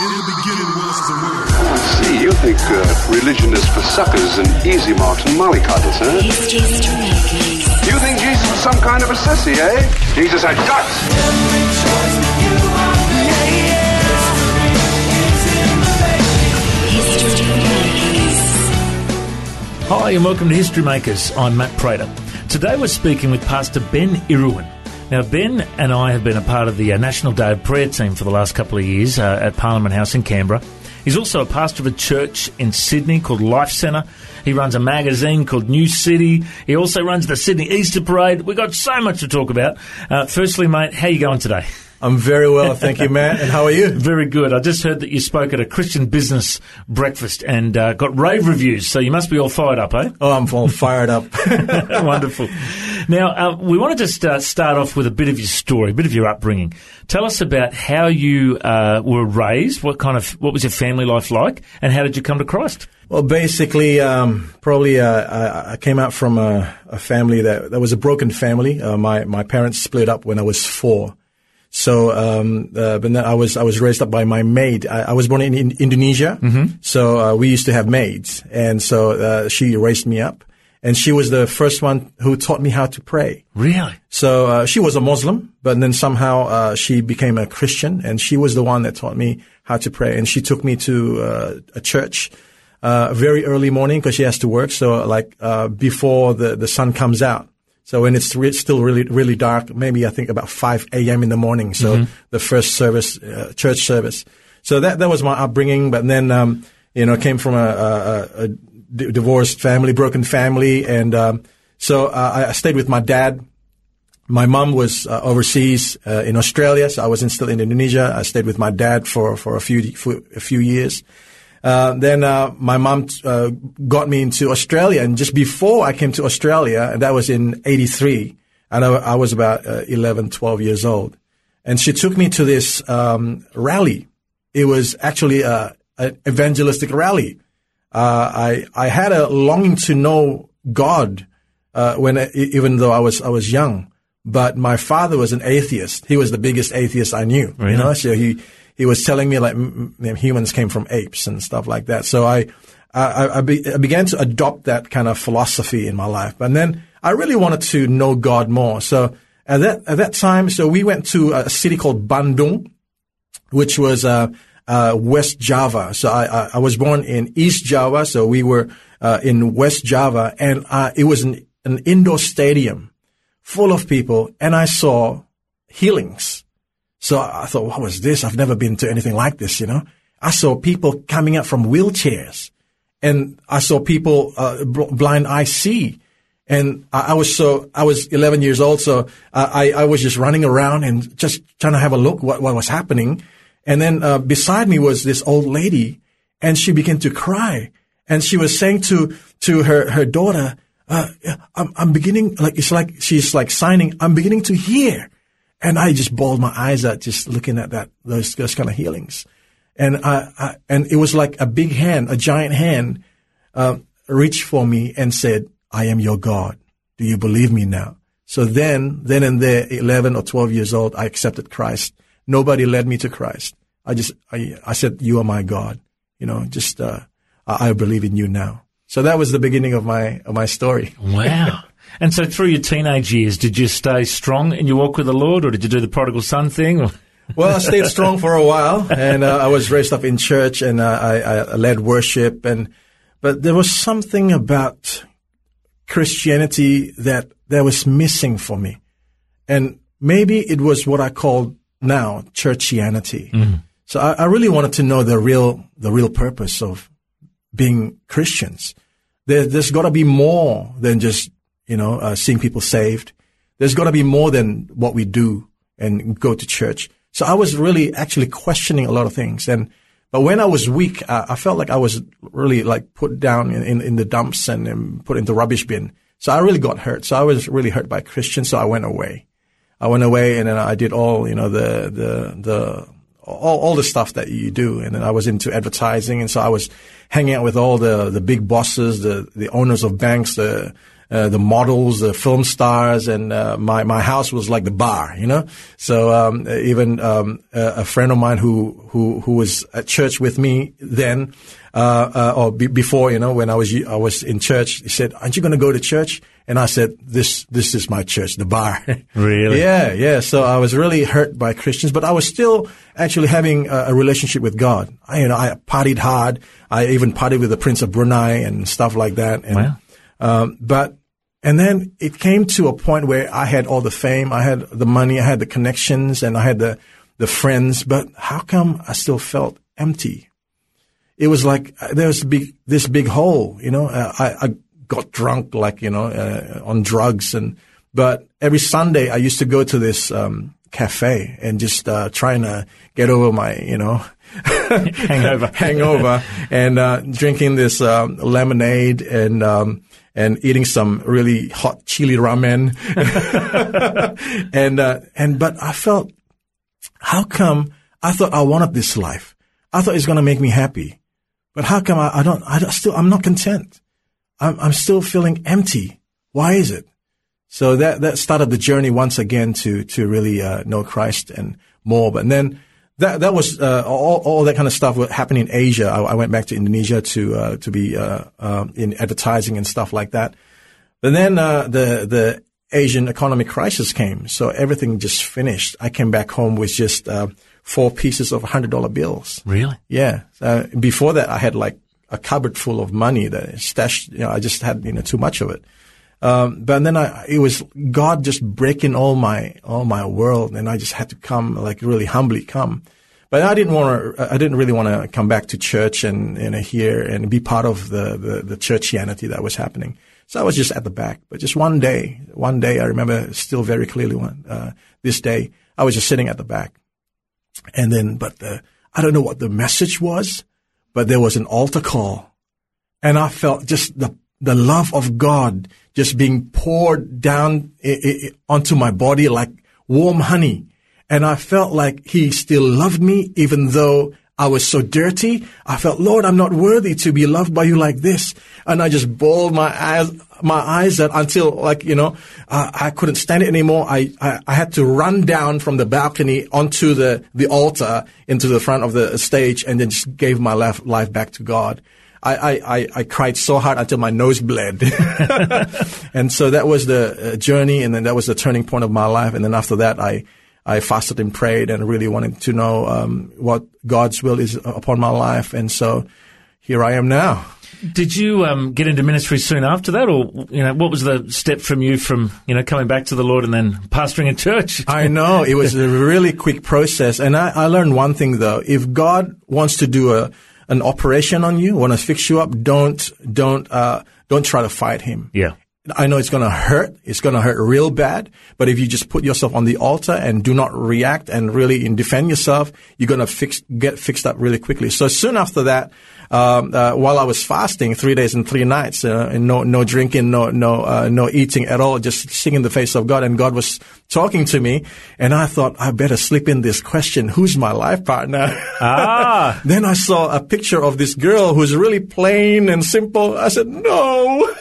In the beginning was the word. I see. You think uh, religion is for suckers and easy marks and mollycoddles, huh? You think Jesus was some kind of a sissy, eh? Jesus had guts. Hi, and welcome to History Makers. I'm Matt Prater. Today we're speaking with Pastor Ben Irawan. Now, Ben and I have been a part of the uh, National Day of Prayer team for the last couple of years uh, at Parliament House in Canberra. He's also a pastor of a church in Sydney called Life Centre. He runs a magazine called New City. He also runs the Sydney Easter Parade. We've got so much to talk about. Uh, firstly, mate, how you going today? I'm very well, thank you, Matt. And how are you? Very good. I just heard that you spoke at a Christian business breakfast and uh, got rave reviews, so you must be all fired up, eh? Oh, I'm all fired up. Wonderful. Now, uh, we want to just uh, start off with a bit of your story, a bit of your upbringing. Tell us about how you uh, were raised. What kind of what was your family life like, and how did you come to Christ? well, basically, um, probably uh, I, I came out from a, a family that, that was a broken family. Uh, my my parents split up when I was four. So, um, uh, but then I was I was raised up by my maid. I, I was born in, in Indonesia, so uh, we used to have maids, and so uh, she raised me up, and she was the first one who taught me how to pray. Really? So uh, she was a Muslim, but then somehow uh, she became a Christian, and she was the one that taught me how to pray. And she took me to uh, a church uh, very early morning because she has to work. So like uh, before the the sun comes out. So when it's re- still really really dark, maybe I think about 5 a.m. in the morning. So the first service, uh, church service. So that that was my upbringing. But then um, you know came from a, a, a, d- divorced family, broken family, and um, so uh, I stayed with my dad. My mom was uh, overseas uh, in Australia, so I was in, still in Indonesia. I stayed with my dad for, for a few for a few years. Uh, then uh, my mom uh, got me into Australia, and just before I came to Australia, and that was in '83, and I, I was about uh, 11, 12 years old, and she took me to this um, rally. It was actually a, an evangelistic rally. Uh, I I had a longing to know God uh, when I, even though I was I was young. But my father was an atheist. He was the biggest atheist I knew. You know, so he he was telling me like m- m- humans came from apes and stuff like that. So I I, I, be, I began to adopt that kind of philosophy in my life. And then I really wanted to know God more. So at that at that time, so we went to a city called Bandung, which was uh, uh, West Java. So I, I, was born in East Java, so we were uh, in West Java, and uh, it was an, an indoor stadium full of people, and I saw healings. So I thought, what was this? I've never been to anything like this, you know. I saw people coming out from wheelchairs, and I saw people uh, bl- blind eye see. And I, I was so I was 11 years old, so I, I was just running around and just trying to have a look what what was happening. And then uh, beside me was this old lady, and she began to cry, and she was saying to to her her daughter, uh, "I'm I'm beginning like it's like she's like signing. I'm beginning to hear." And I just bawled my eyes out just looking at that those those kind of healings, and I, I and it was like a big hand, a giant hand, uh, reached for me and said, "I am your God. Do you believe me now?" So then, then and there, eleven or twelve years old, I accepted Christ. Nobody led me to Christ. I just I, I said, "You are my God." You know, just uh, I, I believe in you now. So that was the beginning of my of my story. Wow. and so through your teenage years, did you stay strong in your walk with the Lord, or did you do the prodigal son thing? Or? Well, I stayed strong for a while, and uh, I was raised up in church, and uh, I, I led worship, and but there was something about Christianity that that was missing for me, and maybe it was what I call now churchianity. So I, I really wanted to know the real the real purpose of being Christians. There, there's got to be more than just you know uh, seeing people saved. There's got to be more than what we do and go to church. So I was really actually questioning a lot of things. And but when I was weak, I, I felt like I was really like put down in, in, in the dumps and, and put into rubbish bin. So I really got hurt. So I was really hurt by Christians. So I went away. I went away and then I did all you know the the the all, all the stuff that you do. And then I was into advertising. And so I was hanging out with all the, the big bosses, the, the owners of banks, the, uh, the models, the film stars, and uh, my my house was like the bar, you know. So um, even um, a, a friend of mine who who who was at church with me then, uh, uh, or be, before, you know, when I was I was in church, he said, "Aren't you going to go to church?" And I said, "This this is my church, the bar." Really? yeah, yeah. So I was really hurt by Christians, but I was still actually having a, a relationship with God. I, you know, I partied hard. I even partied with the Prince of Brunei and stuff like that. And, Wow. um, but and then it came to a point where I had all the fame, I had the money, I had the connections, and I had the the friends. But how come I still felt empty? It was like uh, there was big this big hole, you know. Uh, I, I got drunk, like you know, uh, on drugs, and but every Sunday I used to go to this um, cafe and just uh, trying to get over my, you know, Hangover. hangover, and uh, drinking this um, lemonade and um, and eating some really hot chili ramen, and uh, and but I felt, how come I thought I wanted this life? I thought it's going to make me happy, but how come I, I don't? I don't, still I'm not content. I'm I'm still feeling empty. Why is it? So that that started the journey once again to to really uh, know Christ and more. But then that that was uh, all all that kind of stuff happened in Asia. I, I went back to Indonesia to uh, to be uh, um, in advertising and stuff like that. But then uh, the the Asian economic crisis came, so everything just finished. I came back home with just uh, four pieces of hundred dollar bills. Really? Yeah. Uh, before that, I had like a cupboard full of money that I stashed. You know, I just had you know too much of it. Um, but then I, it was God just breaking all my all my world, and I just had to come like really humbly come. But I didn't want to. I didn't really want to come back to church and and hear and be part of the, the the churchianity that was happening. So I was just at the back. But just one day, one day I remember still very clearly. One uh, this day, I was just sitting at the back, and then but the, I don't know what the message was, but there was an altar call, and I felt just the the love of God just being poured down i- i- onto my body like warm honey. And I felt like he still loved me even though I was so dirty. I felt, Lord, I'm not worthy to be loved by you like this. And I just bawled my eyes, my eyes out until like, you know, uh, I couldn't stand it anymore. I, I, I had to run down from the balcony onto the, the altar into the front of the stage and then just gave my life, life back to God. I, I, I, I cried so hard until my nose bled. and so that was the uh, journey and then that was the turning point of my life. And then after that, I, I fasted and prayed and really wanted to know, um, what God's will is upon my life. And so here I am now. Did you um, get into ministry soon after that, or you know, what was the step from you from you know coming back to the Lord and then pastoring a church? I know it was a really quick process. And I, I learned one thing though. If God wants to do a, an operation on you, want to fix you up, don't, don't, uh, don't try to fight him. yeah, I know it's going to hurt. It's going to hurt real bad. But if you just put yourself on the altar and do not react and really defend yourself, you're going to fix, get fixed up really quickly. So soon after that, um, uh, while I was fasting three days and three nights, uh, and no, no drinking, no, no, uh, no eating at all, just singing the face of God. And God was talking to me. And I thought, I better slip in this question. Who's my life partner? Ah. then I saw a picture of this girl who's really plain and simple. I said, no.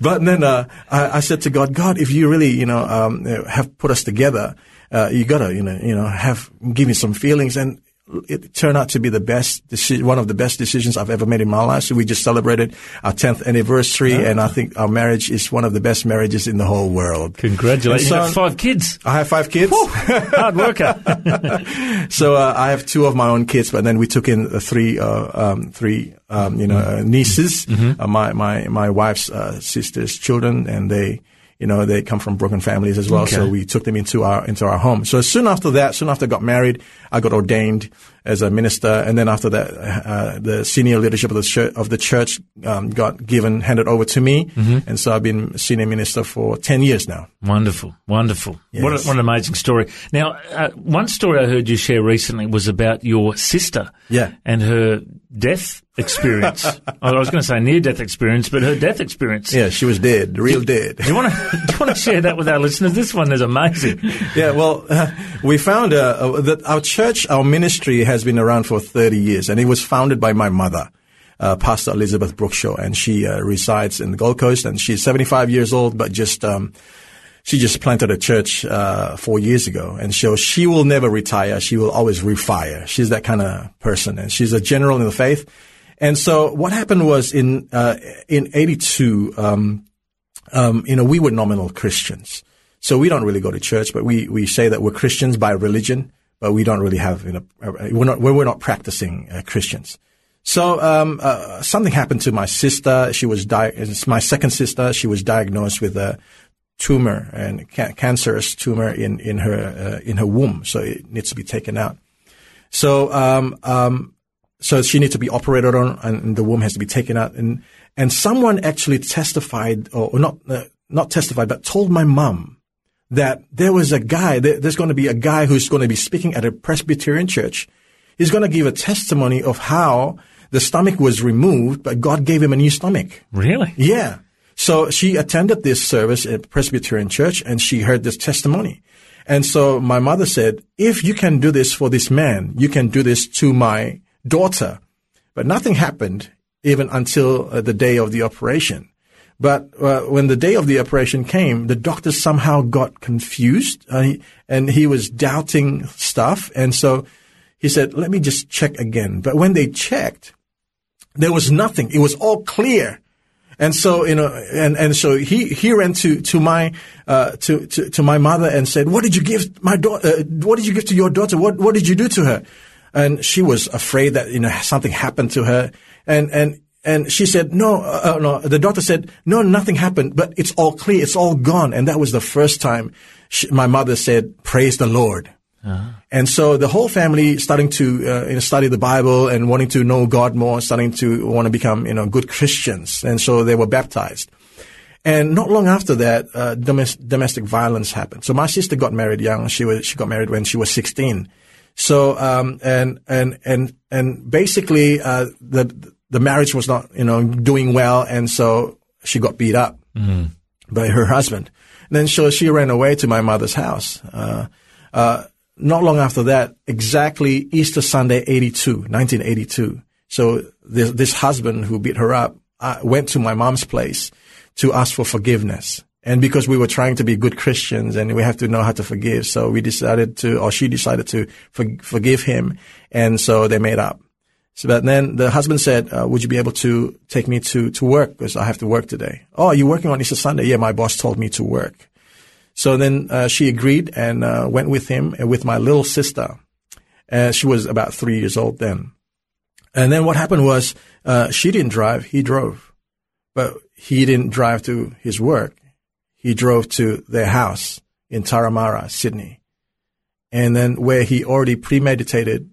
but then uh, I, I said to God, God, if you really, you know, um, have put us together, uh, you gotta, you know, you know, have give me some feelings. And it turned out to be the best, deci- one of the best decisions I've ever made in my life. So we just celebrated our 10th anniversary, and I think our marriage is one of the best marriages in the whole world. congratulations! And You have five kids, I have five kids. hard worker. So uh, I have two of my own kids, but then we took in uh, three, uh, um, three, um, you know, uh, nieces, uh, my my my wife's uh, sister's children, and they, you know, they come from broken families as well. So we took them into our into our home. So soon after that, soon after I got married, I got ordained as a minister, and then after that, uh, the senior leadership of the church, of the church um, got given handed over to me, and so I've been senior minister for ten years now. Wonderful, wonderful. What, a, what an amazing story. Now, uh, one story I heard you share recently was about your sister Yeah. and her death experience. I was going to say near death experience, but her death experience. Yeah, she was dead, real dead. Do you want to do you want to share that with our listeners? This one is amazing. Yeah, well, uh, we found uh, uh, that our church, our ministry has been around for 30 years, and it was founded by my mother. uh, Pastor Elizabeth Brookshaw, and she uh, resides in the Gold Coast, and she's 75 years old, but just um, she just planted a church uh, four years ago, and so she will never retire. She will always refire. She's that kind of person, and she's a general in the faith. And so what happened was in uh, in '82, um, um, you know, we were nominal Christians, so we don't really go to church, but we we say that we're Christians by religion, but we don't really have you know we're not we're, not practicing uh, Christians. So um, uh, something happened to my sister. She was di- my second sister. She was diagnosed with a tumor and ca- cancerous tumor in in her uh, in her womb, so it needs to be taken out. So um, um, so she needs to be operated on, and the womb has to be taken out. And and someone actually testified, or, or not uh, not testified, but told my mom that there was a guy. There's going to be a guy who's going to be speaking at a Presbyterian church. He's going to give a testimony of how the stomach was removed, but God gave him a new stomach. Really? Yeah. So she attended this service at Presbyterian Church and she heard this testimony. And so my mother said, if you can do this for this man, you can do this to my daughter. But nothing happened even until uh, the day of the operation. But uh, when the day of the operation came, the doctor somehow got confused uh, and he was doubting stuff. And so he said, let me just check again. But when they checked, there was nothing. It was all clear. And so, you know, and, and so he, he ran to, to my, uh, to, to, to my mother and said, what did you give my daughter, uh, what did you give to your daughter? What, what did you do to her? And she was afraid that, you know, something happened to her. And, and, and she said, no, uh, uh no, the doctor said, no, nothing happened, but it's all clear. It's all gone. And that was the first time she, my mother said, praise the Lord. Uh-huh. And so the whole family starting to uh, you know, study the Bible and wanting to know God more, starting to want to become you know good Christians, and so they were baptized. And not long after that, uh, domestic, domestic violence happened. So my sister got married young. She was she got married when she was sixteen. So um, and and and and basically uh, the the marriage was not you know doing well, and so she got beat up mm. by her husband. And then so she ran away to my mother's house. Uh, uh not long after that, exactly Easter Sunday 82, 1982. So this, this husband who beat her up uh, went to my mom's place to ask for forgiveness. And because we were trying to be good Christians and we have to know how to forgive, so we decided to, or she decided to for, forgive him. And so they made up. So but then the husband said, uh, would you be able to take me to, to work? Because I have to work today. Oh, are you working on Easter Sunday? Yeah, my boss told me to work. So then uh, she agreed and uh, went with him and with my little sister. And she was about three years old then. And then what happened was uh, she didn't drive, he drove. But he didn't drive to his work. He drove to their house in Turramurra, Sydney. And then where he already premeditated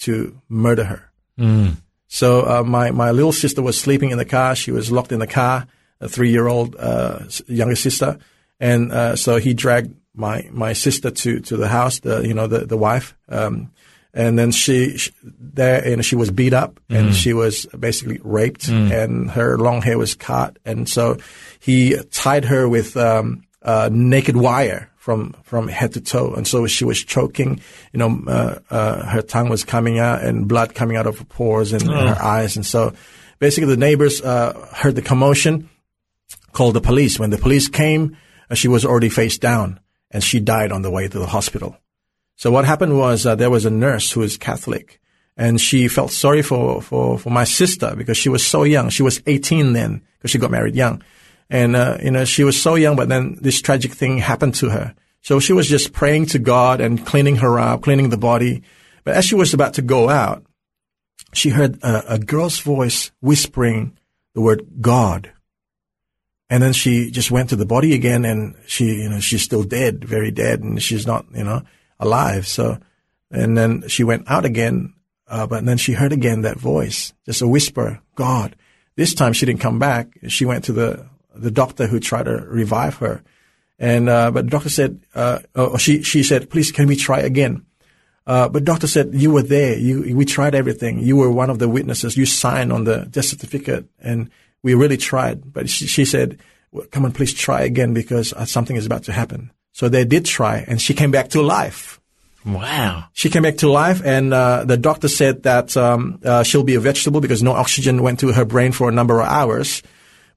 to murder her. Mm. So uh, my, my little sister was sleeping in the car. She was locked in the car, a three-year-old uh, younger sister and uh, so he dragged my my sister to to the house, the you know the the wife, um, and then she, she, there and she was beat up and mm. she was basically raped mm. and her long hair was cut, and so he tied her with um, naked wire from from head to toe, and so she was choking. You know, uh, uh, her tongue was coming out and blood coming out of her pores and oh. her eyes, and so basically the neighbors uh, heard the commotion, called the police. When the police came she was already face down and she died on the way to the hospital. So what happened was uh, there was a nurse who is Catholic and she felt sorry for, for, for my sister because she was so young. She was 18 then because she got married young. And, uh, you know, she was so young, but then this tragic thing happened to her. So she was just praying to God and cleaning her up, cleaning the body. But as she was about to go out, she heard a, a girl's voice whispering the word God. And then she just went to the body again and she, you know, she's still dead, very dead and she's not, you know, alive. So, and then she went out again, uh, but then she heard again that voice, just a whisper, God. This time she didn't come back. She went to the, the doctor who tried to revive her. And, uh, but the doctor said, uh, oh, she, she said, please, can we try again? Uh, but doctor said, you were there. You, we tried everything. You were one of the witnesses. You signed on the death certificate and we really tried, but she, she said, well, come on, please try again because uh, something is about to happen. So they did try and she came back to life. Wow. She came back to life, and uh, the doctor said that um, uh, she'll be a vegetable because no oxygen went to her brain for a number of hours.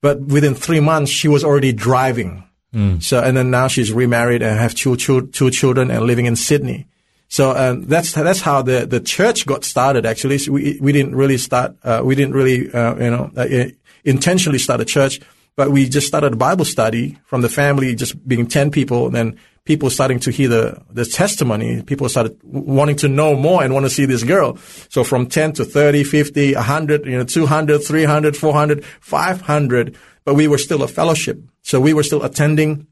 But within three months, she was already driving. Mm. So, and then now she's remarried and have two, two, two children and living in Sydney. So um, that's that's how the, the church got started. Actually, so we we didn't really start. Uh, we didn't really uh, you know uh, intentionally start a church, but we just started a Bible study from the family, just being ten people. And then people starting to hear the the testimony. People started wanting to know more and want to see this girl. So from ten to 30, 50, 100, you know, 200, 300, 400, 500. But we were still a fellowship, so we were still attending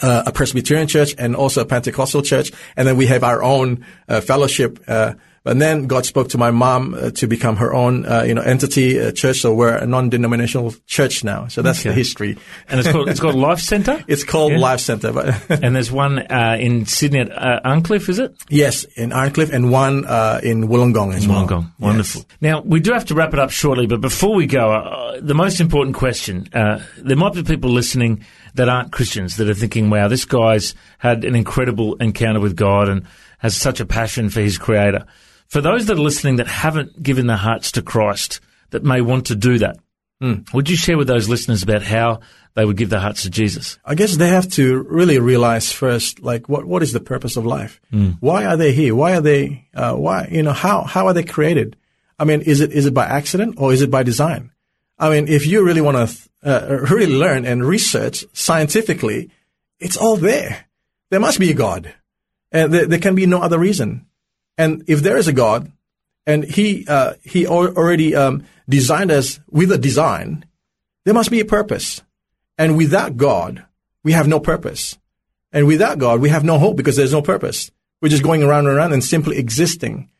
uh, a Presbyterian church and also a Pentecostal church, and then we have our own uh, fellowship. Uh, but then God spoke to my mom uh, to become her own, uh, you know, entity, uh, church. So we're a non-denominational church now. So that's okay. the history. And it's called it's called Life Centre. it's called yeah. Life Centre. And there's one in Sydney at Arncliffe, is it? Yes, in Arncliffe, and one in Wollongong as well. Wollongong, wonderful. Yes. Now we do have to wrap it up shortly, but before we go, the most important question: there might be people listening that aren't Christians that are thinking, wow, this guy's had an incredible encounter with God and has such a passion for his creator. For those that are listening that haven't given their hearts to Christ, that may want to do that, mm. would you share with those listeners about how they would give their hearts to Jesus? I guess they have to really realize first, like, what, what is the purpose of life? Mm. Why are they here? Why are they, uh, why, you know, how, how are they created? I mean, is it, is it by accident or is it by design? I mean, if you really want to uh, really learn and research scientifically, it's all there. There must be a God. And there, there can be no other reason. And if there is a God, and he uh, he already um, designed us with a design, there must be a purpose. And without God, we have no purpose. And without God, we have no hope because there's no purpose. We're just going around and around and simply existing.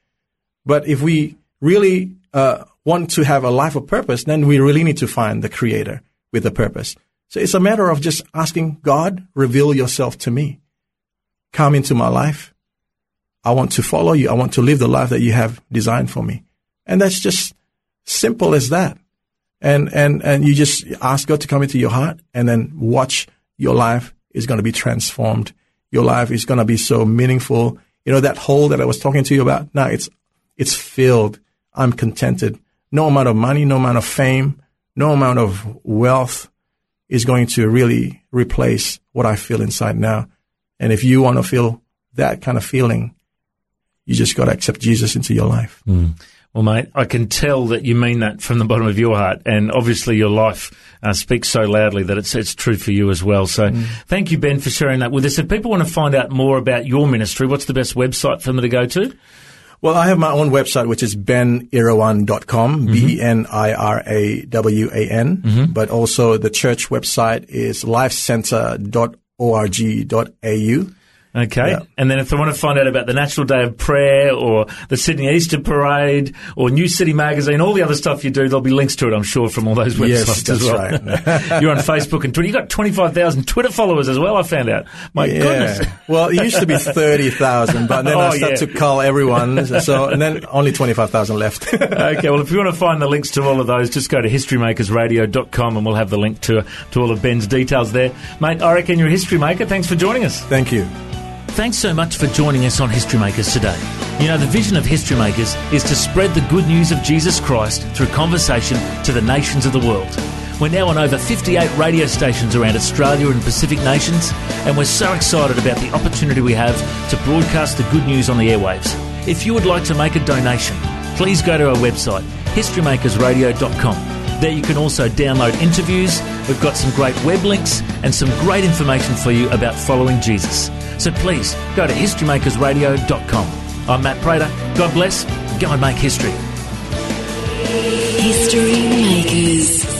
But if we really uh, want to have a life of purpose, then we really need to find the creator with a purpose. So it's a matter of just asking God, reveal yourself to me. Come into my life. I want to follow you. I want to live the life that you have designed for me. And that's just simple as that. And, and, and you just ask God to come into your heart and then watch your life is going to be transformed. Your life is going to be so meaningful. You know, that hole that I was talking to you about now, it's, it's filled. I'm contented no amount of money, no amount of fame, no amount of wealth is going to really replace what I feel inside now. And if you want to feel that kind of feeling, you just got to accept Jesus into your life. Mm. Well, mate, I can tell that you mean that from the bottom of your heart, and obviously your life uh, speaks so loudly that it's it's true for you as well. So, mm. thank you, Ben, for sharing that with us. If people want to find out more about your ministry, what's the best website for them to go to? Well, I have my own website, which is benirawan.com, mm-hmm. B-N-I-R-A-W-A-N. Mm-hmm. But also the church website is lifecenter.org.au. Okay. Yeah. And then if they want to find out about the National Day of Prayer or the Sydney Easter Parade or New City Magazine, all the other stuff you do, there'll be links to it, I'm sure, from all those websites yes, as well. Right. You're on Facebook and Twitter. You've got 25,000 Twitter followers as well, I found out. My yeah. goodness. well, it used to be 30,000, but then oh, I started yeah. to call everyone. So, and then only 25,000 left. okay. Well, if you want to find the links to all of those, just go to historymakersradio.com and we'll have the link to, to all of Ben's details there. Mate, I reckon you're a history maker. Thanks for joining us. Thank you. Thanks so much for joining us on History Makers today. You know, the vision of History Makers is to spread the good news of Jesus Christ through conversation to the nations of the world. We're now on over 58 radio stations around Australia and Pacific nations, and we're so excited about the opportunity we have to broadcast the good news on the airwaves. If you would like to make a donation, please go to our website, historymakersradio.com there you can also download interviews. We've got some great web links and some great information for you about following Jesus. So please go to historymakersradio.com. I'm Matt Prater. God bless. Go and make history. History Makers.